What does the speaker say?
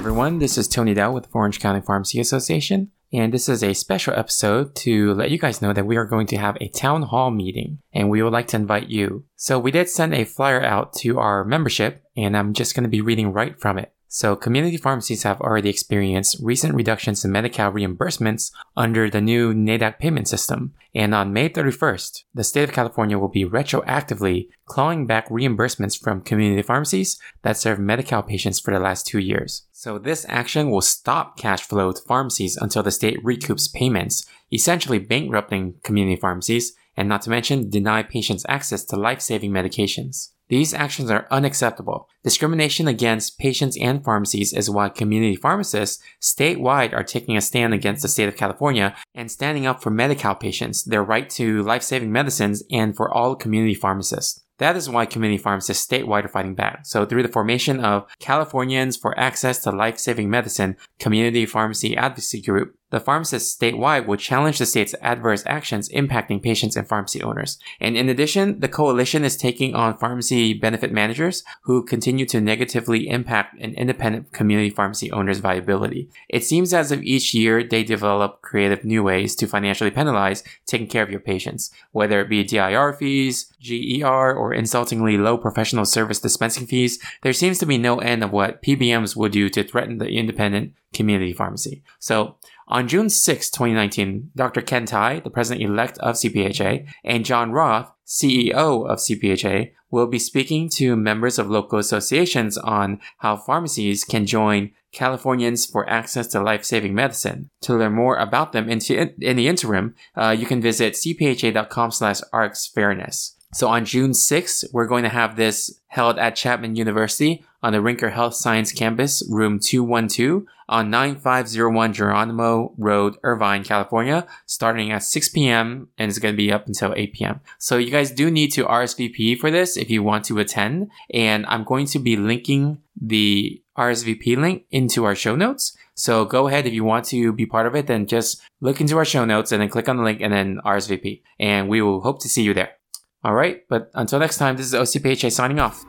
everyone, this is Tony Dow with the Orange County Pharmacy Association, and this is a special episode to let you guys know that we are going to have a town hall meeting, and we would like to invite you. So we did send a flyer out to our membership, and I'm just going to be reading right from it. So, community pharmacies have already experienced recent reductions in Medi-Cal reimbursements under the new NADAC payment system. And on May 31st, the state of California will be retroactively clawing back reimbursements from community pharmacies that serve Medi-Cal patients for the last two years. So, this action will stop cash flow to pharmacies until the state recoups payments, essentially bankrupting community pharmacies, and not to mention deny patients access to life-saving medications. These actions are unacceptable. Discrimination against patients and pharmacies is why community pharmacists statewide are taking a stand against the state of California and standing up for Medi-Cal patients, their right to life-saving medicines, and for all community pharmacists. That is why community pharmacists statewide are fighting back. So through the formation of Californians for Access to Life-Saving Medicine Community Pharmacy Advocacy Group, the pharmacists statewide will challenge the state's adverse actions impacting patients and pharmacy owners. And in addition, the coalition is taking on pharmacy benefit managers who continue to negatively impact an independent community pharmacy owner's viability. It seems as if each year they develop creative new ways to financially penalize taking care of your patients, whether it be DIR fees, GER, or insultingly low professional service dispensing fees. There seems to be no end of what PBMs will do to threaten the independent community pharmacy. So on June 6, 2019, Dr. Ken Tai, the president-elect of CPHA, and John Roth, CEO of CPHA, will be speaking to members of local associations on how pharmacies can join Californians for Access to Life-Saving Medicine. To learn more about them in, in the interim, uh, you can visit cpha.com slash arcsfairness. So on June 6th, we're going to have this held at Chapman University on the Rinker Health Science Campus, room 212 on 9501 Jeronimo Road, Irvine, California, starting at 6 p.m. and it's going to be up until 8 p.m. So you guys do need to RSVP for this if you want to attend. And I'm going to be linking the RSVP link into our show notes. So go ahead if you want to be part of it, then just look into our show notes and then click on the link and then RSVP. And we will hope to see you there. All right, but until next time, this is OCPHA signing off.